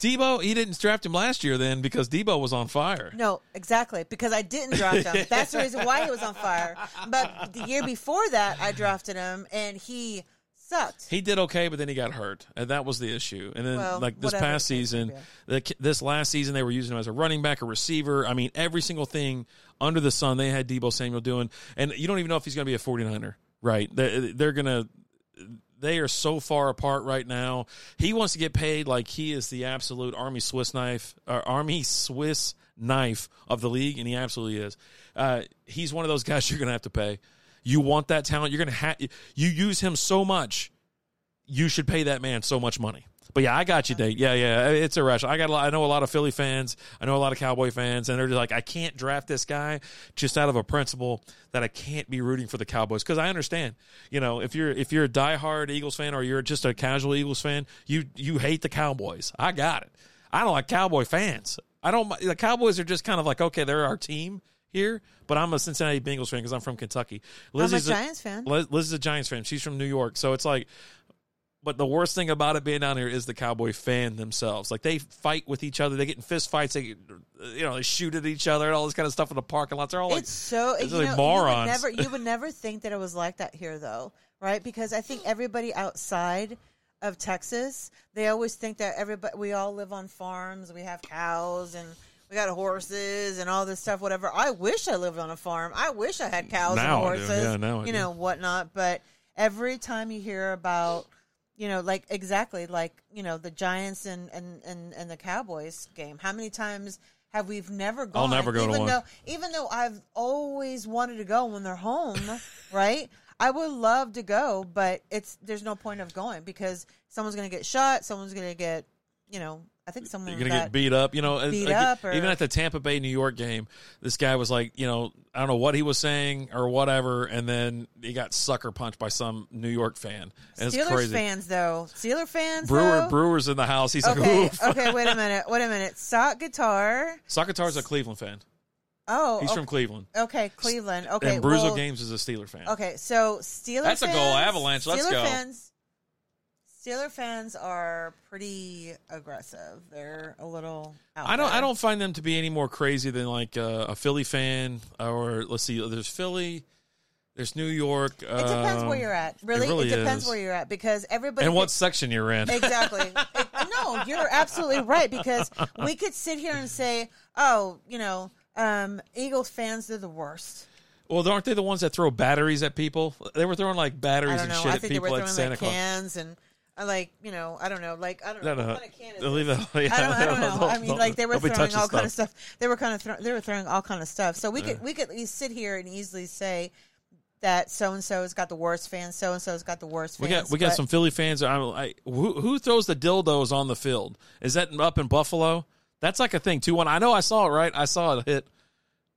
Deebo, he didn't draft him last year then because Deebo was on fire. No, exactly because I didn't draft him. [LAUGHS] That's the reason why he was on fire. But the year before that, I drafted him and he sucked. He did okay, but then he got hurt, and that was the issue. And then, Well, like this past the case may season, the, this last season, they were using him as a running back, a receiver. I mean, every single thing under the sun, they had Deebo Samuel doing. And you don't even know if he's going to be a 49er, right? They're, they're going to. They are so far apart right now. He wants to get paid like he is the absolute Army Swiss knife, or Army Swiss knife of the league, and he absolutely is. Uh, he's one of those guys [LAUGHS] you're going to have to pay. You want that talent, you're going to have. You use him so much you should pay that man so much money. But yeah, I got you, Date. Yeah, yeah, it's irrational. I got, a lot, I know a lot of Philly fans. I know a lot of Cowboy fans, and they're just like, I can't draft this guy just out of a principle that I can't be rooting for the Cowboys because I understand. You know, if you're if you're a diehard Eagles fan or you're just a casual Eagles fan, you you hate the Cowboys. I got it. I don't like Cowboy fans. I don't. The Cowboys are just kind of like okay, they're our team. Here, but I'm a Cincinnati Bengals fan because I'm from Kentucky. I'm a Lizzie's Giants fan. Liz, Liz is a Giants fan. She's from New York, so it's like. But the worst thing about it being down here is the Cowboy fan themselves. Like they fight with each other. They get in fist fights. They, get, you know, they shoot at each other and all this kind of stuff in the parking lots. They're all like, it's so it's you like know, morons. You would, never, you would [LAUGHS] never think that it was like that here, though, right? Because I think everybody outside of Texas, they always think that everybody we all live on farms, we have cows, and we got horses and all this stuff. Whatever. I wish I lived on a farm. I wish I had cows Now and horses. Yeah, now I you know whatnot. But every time you hear about you know, like exactly like you know the Giants and and and, and the Cowboys game. How many times have we never gone? I'll never go to even one. Though, even though I've always wanted to go when they're home, [LAUGHS] right? I would love to go, but it's there's no point of going because someone's going to get shot. Someone's going to get, you know, I think someone You're gonna got get beat up, you know. beat like, up or- even at the Tampa Bay New York game, this guy was like, you know, I don't know what he was saying or whatever, and then he got sucker punched by some New York fan. And it's crazy. fans though. Steeler fans. Brewer though? Brewers in the house. He's like, Okay, oof. okay. Wait a minute. Wait a minute. Sock guitar. Sakatar's a Cleveland fan. Oh, He's okay. from Cleveland. Okay, Cleveland. Okay, and Bruiser well, Games is a Steeler fan. Okay, so Steeler. That's a goal. Avalanche, let's Steeler go. Fans, Steeler fans are pretty aggressive. They're a little. Out I don't. there. I don't find them to be any more crazy than like uh, a Philly fan, or let's see. There's Philly. There's New York. It depends where you're at. Really, it, really depends is. where you're at because everybody. and what section you're in. [LAUGHS] exactly. It- no, you're absolutely right because we could sit here and say, "Oh, you know, um, Eagles fans are the worst." Well, aren't they the ones that throw batteries at people? They were throwing like batteries and shit I at people were at throwing Santa like Claus. cans and. I like you know I don't know like I don't No, know no, what kind of can is Leave that- [LAUGHS] yeah, I don't, I don't [LAUGHS] know. don't- I mean, like they were throwing all kind of stuff. They were kind of throw, they were throwing all kind of stuff. So we could we could at least sit here and easily say that so and so has got the worst fans. So and so has got the worst. Fans, We got we got but- some Philly fans. Like, who, who throws the dildos on the field? Is that up in Buffalo? That's like a thing. Two one. I know. I saw it. Right. I saw it hit.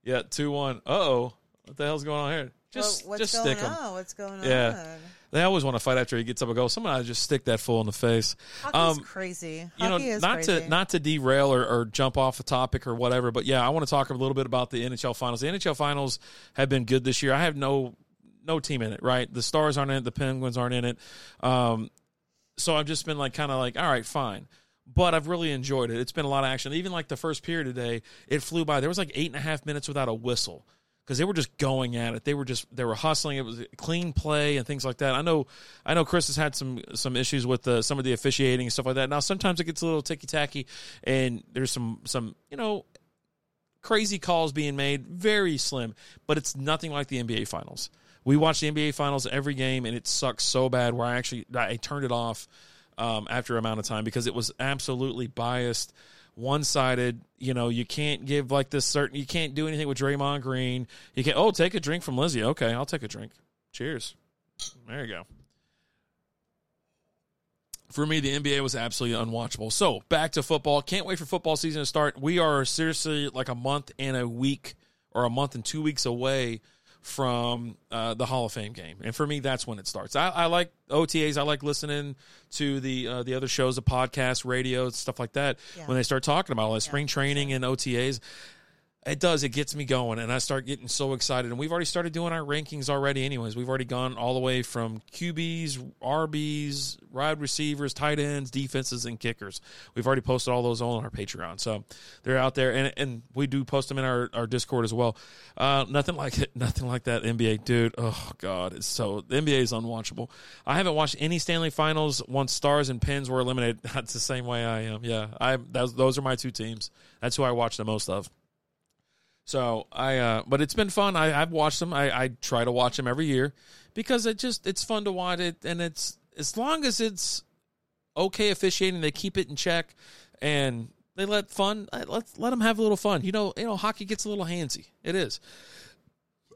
Yeah. Two one. Uh oh. What the hell's going on here? Just Well, what's just going stick on? What's going on? Yeah. They always want to fight after he gets up and go. Someone just stick that fool in the face. Hockey's Um, crazy. you know, is not crazy. to not to derail or, or jump off a topic or whatever, but yeah, I want to talk a little bit about the NHL finals. The NHL finals have been good this year. I have no no team in it, right? The Stars aren't in it, the Penguins aren't in it. Um, so I've just been like kind of like, all right, fine. But I've really enjoyed it. It's been a lot of action. Even like the first period today, it flew by. There was like eight and a half minutes without a whistle because they were just going at it. They were just they were hustling. It was clean play and things like that. I know I know Chris has had some some issues with uh, some of the officiating and stuff like that. Now sometimes it gets a little ticky tacky, and there's some some you know crazy calls being made, very slim, but it's nothing like the NBA finals. We watch the NBA finals every game, and it sucks so bad where I actually I turned it off um, after amount of time because it was absolutely biased, one sided. You know, you can't give like this certain. You can't do anything with Draymond Green. You can't. oh take a drink from Lizzie. Okay, I'll take a drink. Cheers. There you go. For me, the NBA was absolutely unwatchable. So back to football. Can't wait for football season to start. We are seriously like a month and a week or a month and two weeks away from uh, the Hall of Fame game, and for me, that's when it starts. I, I like OTAs. I like listening to the uh, the other shows, the podcast, radio, stuff like that. Yeah. When they start talking about all that spring training and OTAs, it does. It gets me going, and I start getting so excited. And we've already started doing our rankings already. Anyways, we've already gone all the way from QBs, RBs, wide receivers, tight ends, defenses, and kickers. We've already posted all those on our Patreon, so they're out there, and and we do post them in our, our Discord as well. Uh, nothing like it. [LAUGHS] Nothing like that NBA, dude. Oh God, it's so the NBA is unwatchable. I haven't watched any Stanley Finals once Stars and Pens were eliminated. [LAUGHS] That's the same way I am. Yeah, I those are my two teams. That's who I watch the most of. So I, uh, but it's been fun. I, I've watched them. I, I try to watch them every year because it just it's fun to watch it, and it's as long as it's okay officiating, they keep it in check, and they let fun uh, let let them have a little fun. You know, you know, hockey gets a little handsy. It is.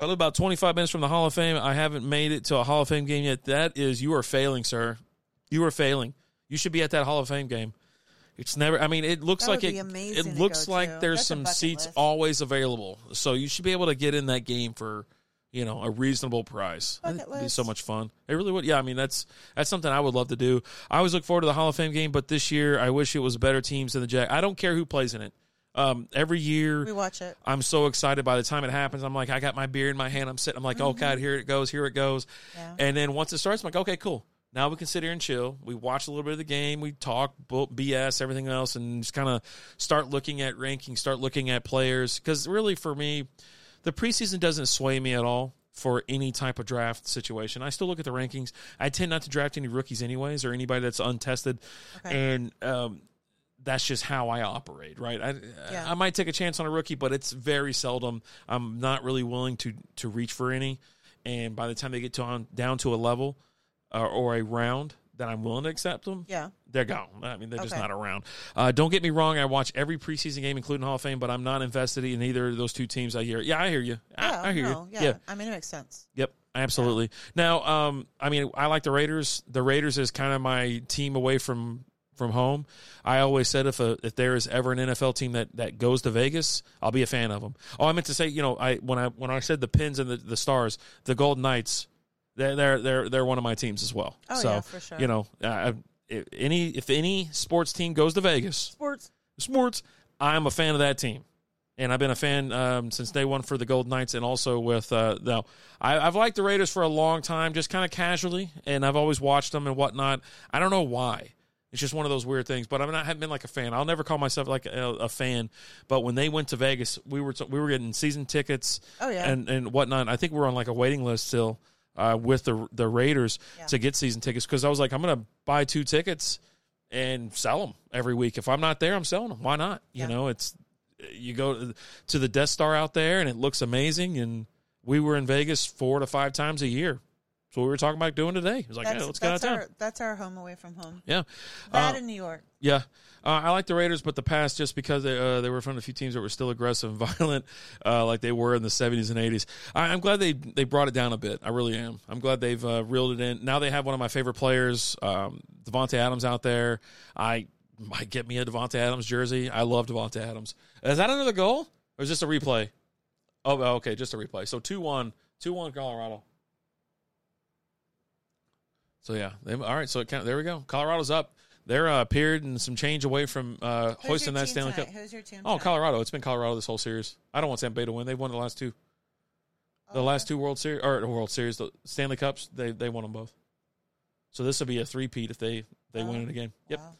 I live about twenty five minutes from the Hall of Fame. I haven't made it to a Hall of Fame game yet. That is, you are failing, sir. You are failing. You should be at that Hall of Fame game. It's never. I mean, it looks That like it. It looks like to. there's That's some seats list. always available, so you should be able to get in that game for you know a reasonable price. It'd be so much fun. It really would. Yeah, I mean that's that's something I would love to do. I always look forward to the Hall of Fame game, but this year I wish it was better teams than the Jack. I don't care who plays in it. Um, every year We watch it. I'm so excited. By the time it happens, I'm like, I got my beer in my hand. I'm sitting. I'm like, oh god, here it goes, here it goes. Yeah. And then once it starts, I'm like, okay, cool. Now we can sit here and chill. We watch a little bit of the game. We talk BS, everything else, and just kind of start looking at rankings, start looking at players. Because really, for me, the preseason doesn't sway me at all for any type of draft situation. I still look at the rankings. I tend not to draft any rookies, anyways, or anybody that's untested. And um, that's just how I operate, right? I Yeah. I might take a chance on a rookie, but it's very seldom. I'm not really willing to to reach for any. And by the time they get to on down to a level uh, or a round that I'm willing to accept them, Yeah. they're gone. I mean, they're just Okay. not around. Uh, don't get me wrong. I watch every preseason game, including Hall of Fame, but I'm not invested in either of those two teams. I hear, yeah, I hear you. Yeah, I, I hear no, you. Yeah. I mean, it makes sense. Yep, absolutely. Now, um, I mean, I like the Raiders. The Raiders is kind of my team away from from home. I always said if a if there is ever an NFL team that, that goes to Vegas, I'll be a fan of them. Oh, I meant to say, you know, I when I when I said the Pins and the, the Stars, the Golden Knights, they're they're they're they're one of my teams as well. Oh, so yeah, for sure. you know, uh, if any if any sports team goes to Vegas, Sports. sports, I'm a fan of that team. And I've been a fan um, since day one for the Golden Knights, and also with uh, now I, I've liked the Raiders for a long time, just kind of casually, and I've always watched them and whatnot. I don't know why. It's just one of those weird things, but I'm not haven't been like a fan. I'll never call myself like a, a fan. But when they went to Vegas, we were we were getting season tickets, Oh, yeah. and and whatnot. I think we're on like a waiting list still uh, with the the Raiders Yeah. to get season tickets because I was like, I'm gonna buy two tickets and sell them every week. If I'm not there, I'm selling them. Why not? You Yeah. know, it's you go to the Death Star out there and it looks amazing. And we were in Vegas four to five times a year. That's what we were talking about doing today. It was like, That's, yeah, let's get out of that's town. our that's our home away from home. Yeah, That Uh, in New York. yeah, uh, I like the Raiders, but the past just because they, uh, they were from a few teams that were still aggressive and [LAUGHS] violent, uh, like they were in the seventies and eighties. I'm glad they they brought it down a bit. I really am. I'm glad they've uh, reeled it in. Now they have one of my favorite players, um, Davante Adams, out there. I might get me a Davante Adams jersey. I love Davante Adams. Is that another goal or is this a replay? Oh, okay, just a replay. So two one, two one, Colorado. So yeah, they, all right. So it count, there we go. Colorado's up. They're uh, appeared and some change away from uh, hoisting that Stanley tonight? Cup. Who's your team? Oh, tonight? Colorado. It's been Colorado this whole series. I don't want Tampa Bay to win. They've won the last two. The last two World Series or World Series, the Stanley Cups, they they won them both. So this will be a three-peat if they they win it again. Yep. Wow.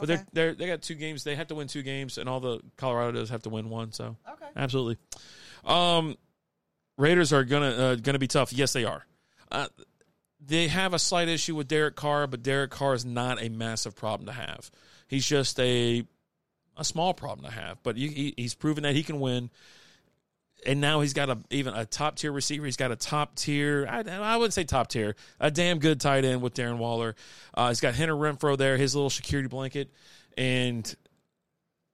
But they're they're they got two games. They have to win two games, and all the Colorado does have to win one. So Okay. absolutely. Um, Raiders are gonna uh, gonna be tough. Yes, they are. Uh, they have a slight issue with Derek Carr, but Derek Carr is not a massive problem to have. He's just a a small problem to have. But he, he's proven that he can win. And now he's got a even a top tier receiver. He's got a top tier. I, I wouldn't say top tier. A damn good tight end with Darren Waller. Uh, he's got Henry Renfrow there, his little security blanket, and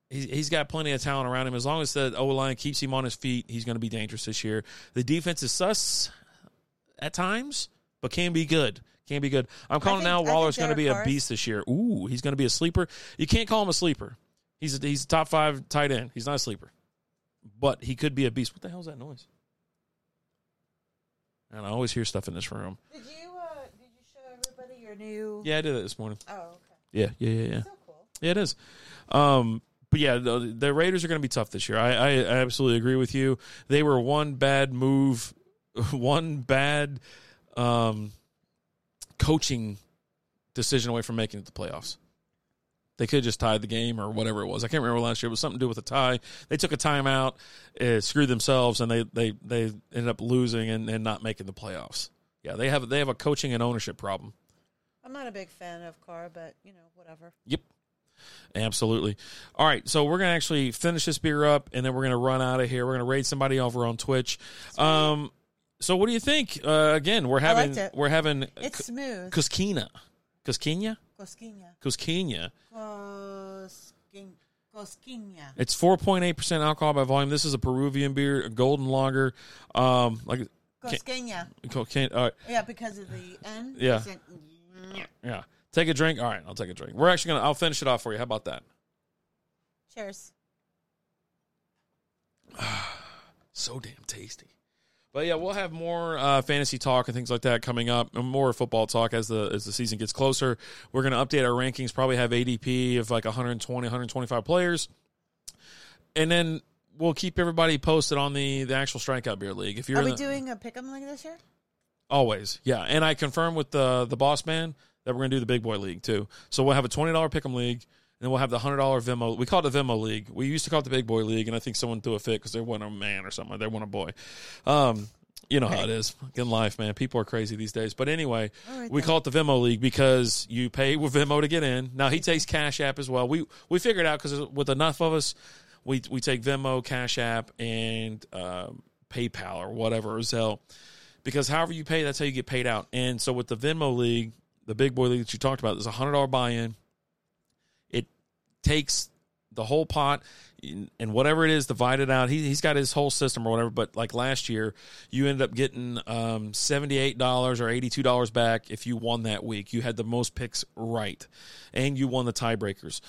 he's, he's got plenty of talent around him. As long as the O line keeps him on his feet, he's going to be dangerous this year. The defense is sus at times, but can be good. Can be good. I'm calling think- now. Waller's going to be a beast this year. Ooh, he's going to be a sleeper. You can't call him a sleeper. He's a, he's a top five tight end. He's not a sleeper, but he could be a beast. What the hell is that noise? And I always hear stuff in this room. Did you uh, did you show everybody your new? Yeah, I did it this morning. Oh, okay. Yeah, yeah, yeah, yeah. So cool. Yeah, it is. Um, but yeah, the, the Raiders are going to be tough this year. I, I, I absolutely agree with you. They were one bad move, [LAUGHS] one bad um, coaching decision away from making it to the playoffs. They could have just tied the game or whatever it was. I can't remember last year. It was something to do with a tie. They took a timeout, uh, screwed themselves, and they, they, they ended up losing and, and not making the playoffs. Yeah, they have they have a coaching and ownership problem. I'm not a big fan of Carr, but you know, whatever. Yep. Absolutely. All right, so we're gonna actually finish this beer up, and then we're gonna run out of here. We're gonna raid somebody over on Twitch. Um, so what do you think? Uh, again, we're having liked it. we're having It's smooth. Kuskina, Kuskina, Cosquinha. Kuskina. Cosquin- Cosquinha. It's four point eight percent alcohol by volume. This is a Peruvian beer, a golden lager. Um, like Cosquinha. can, all right, Yeah, because of the N. Yeah. It's yeah. Take a drink. All right, I'll take a drink. We're actually gonna. I'll finish it off for you. How about that? Cheers. [SIGHS] so damn tasty. But yeah, we'll have more uh, fantasy talk and things like that coming up, and more football talk as the as the season gets closer. We're going to update our rankings. Probably have ADP of like 120, 125 players. and then we'll keep everybody posted on the the actual strikeout beer league. If you're Are we the- doing a pick'em league this year? Always, yeah. And I confirmed with the the boss man that we're going to do the big boy league too. So we'll have a twenty dollar pick'em league, then we'll have the hundred dollar Venmo. We call it the Venmo league. We used to call it the big boy league, and I think someone threw a fit because they want a man or something. They want a boy. Um, you know how it is in life, man. People are crazy these days. But anyway, right we then. call it the Venmo league because you pay with Venmo to get in. Now he takes Cash App as well. We we figured out because with enough of us, we we take Venmo, Cash App, and um, PayPal or whatever or Zelle because however you pay, that's how you get paid out. And so with the Venmo league, the big boy league that you talked about, there's a hundred dollar buy in. Takes the whole pot and whatever it is divided out. He he's got his whole system or whatever. But like last year, you ended up getting um, seventy eight dollars or eighty two dollars back if you won that week. You had the most picks right, and you won the tiebreakers.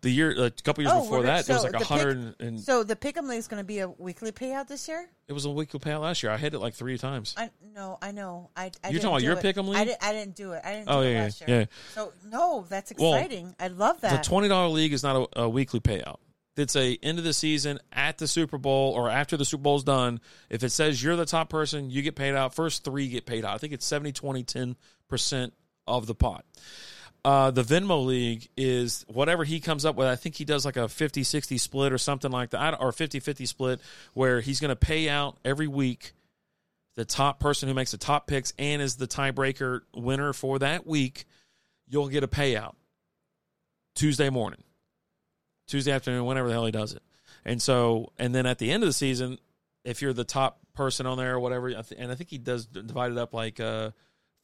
The year, a couple years Oh, before that, it was like a hundred and So the pick'em league is going to be a weekly payout this year. it was a weekly payout last year. I hit it like three times. I no, I know. I, I You're talking about your pick'em I, league? did, I didn't do it. I didn't Oh, do it yeah, last yeah, year. yeah. So no, that's Well, exciting. I love that. The twenty dollar league is not a, a weekly payout. It's a end of the season at the Super Bowl or after the Super Bowl's done. If it says you're the top person, you get paid out. First three get paid out. I think it's 70, 20, 10 percent of the pot. Uh, the Venmo League is whatever he comes up with. I think he does like a 50 60 split or something like that, or 50 50 split, where he's going to pay out every week the top person who makes the top picks and is the tiebreaker winner for that week. You'll get a payout Tuesday morning, Tuesday afternoon, whenever the hell he does it. And so, and then at the end of the season, if you're the top person on there or whatever, and I think he does divide it up like uh,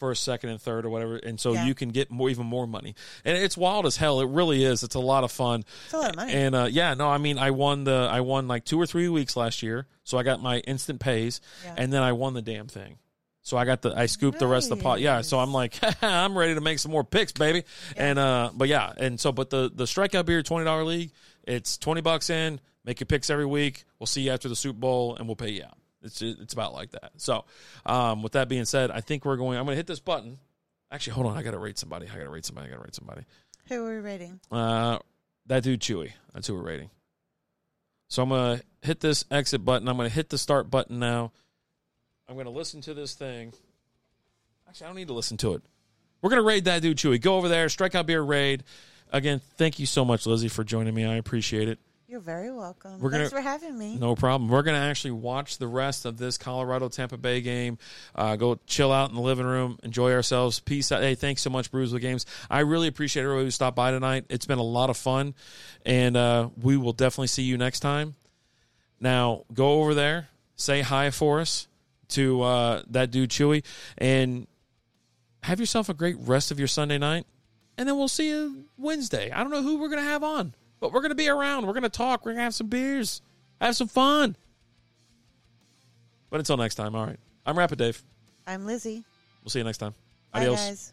first, second, and third or whatever, and so Yeah. you can get more, even more money. And it's wild as hell. It really is. It's a lot of fun. It's a lot of money. And uh, yeah, no, I mean, I won the I won like two or three weeks last year, so I got my instant pays, Yeah. and then I won the damn thing. So I got the I scooped the rest of the pot. Yeah, so I'm like, [LAUGHS] I'm ready to make some more picks, baby. And uh, but yeah, and so but the the strikeout beer twenty dollar league, it's twenty bucks in. Make your picks every week. We'll see you after the Super Bowl, and we'll pay you out. It's it's about like that. So, um, with that being said, I think we're going. I'm going to hit this button. Actually, hold on. I got to rate somebody. I got to rate somebody. I got to rate somebody. Who are we rating? Uh, that dude Chewy. That's who we're rating. So I'm gonna hit this exit button. I'm gonna hit the start button now. I'm gonna listen to this thing. Actually, I don't need to listen to it. We're gonna raid that dude Chewy. Go over there, strike out beer raid. Again, thank you so much, Lizzie, for joining me. I appreciate it. You're very welcome. We're Thanks gonna- for having me. No problem. We're going to actually watch the rest of this Colorado Tampa Bay game. Uh, go chill out in the living room, enjoy ourselves. Peace out. Hey, thanks so much, Bruise with Games. I really appreciate everybody who stopped by tonight. It's been a lot of fun, and uh, we will definitely see you next time. Now, go over there, say hi for us to uh, that dude Chewy, and have yourself a great rest of your Sunday night. And then we'll see you Wednesday. I don't know who we're going to have on, but we're going to be around. We're going to talk. We're going to have some beers, have some fun. But until next time, all right. I'm Rapid Dave. I'm Lizzie. We'll see you next time. Bye, Adios. guys.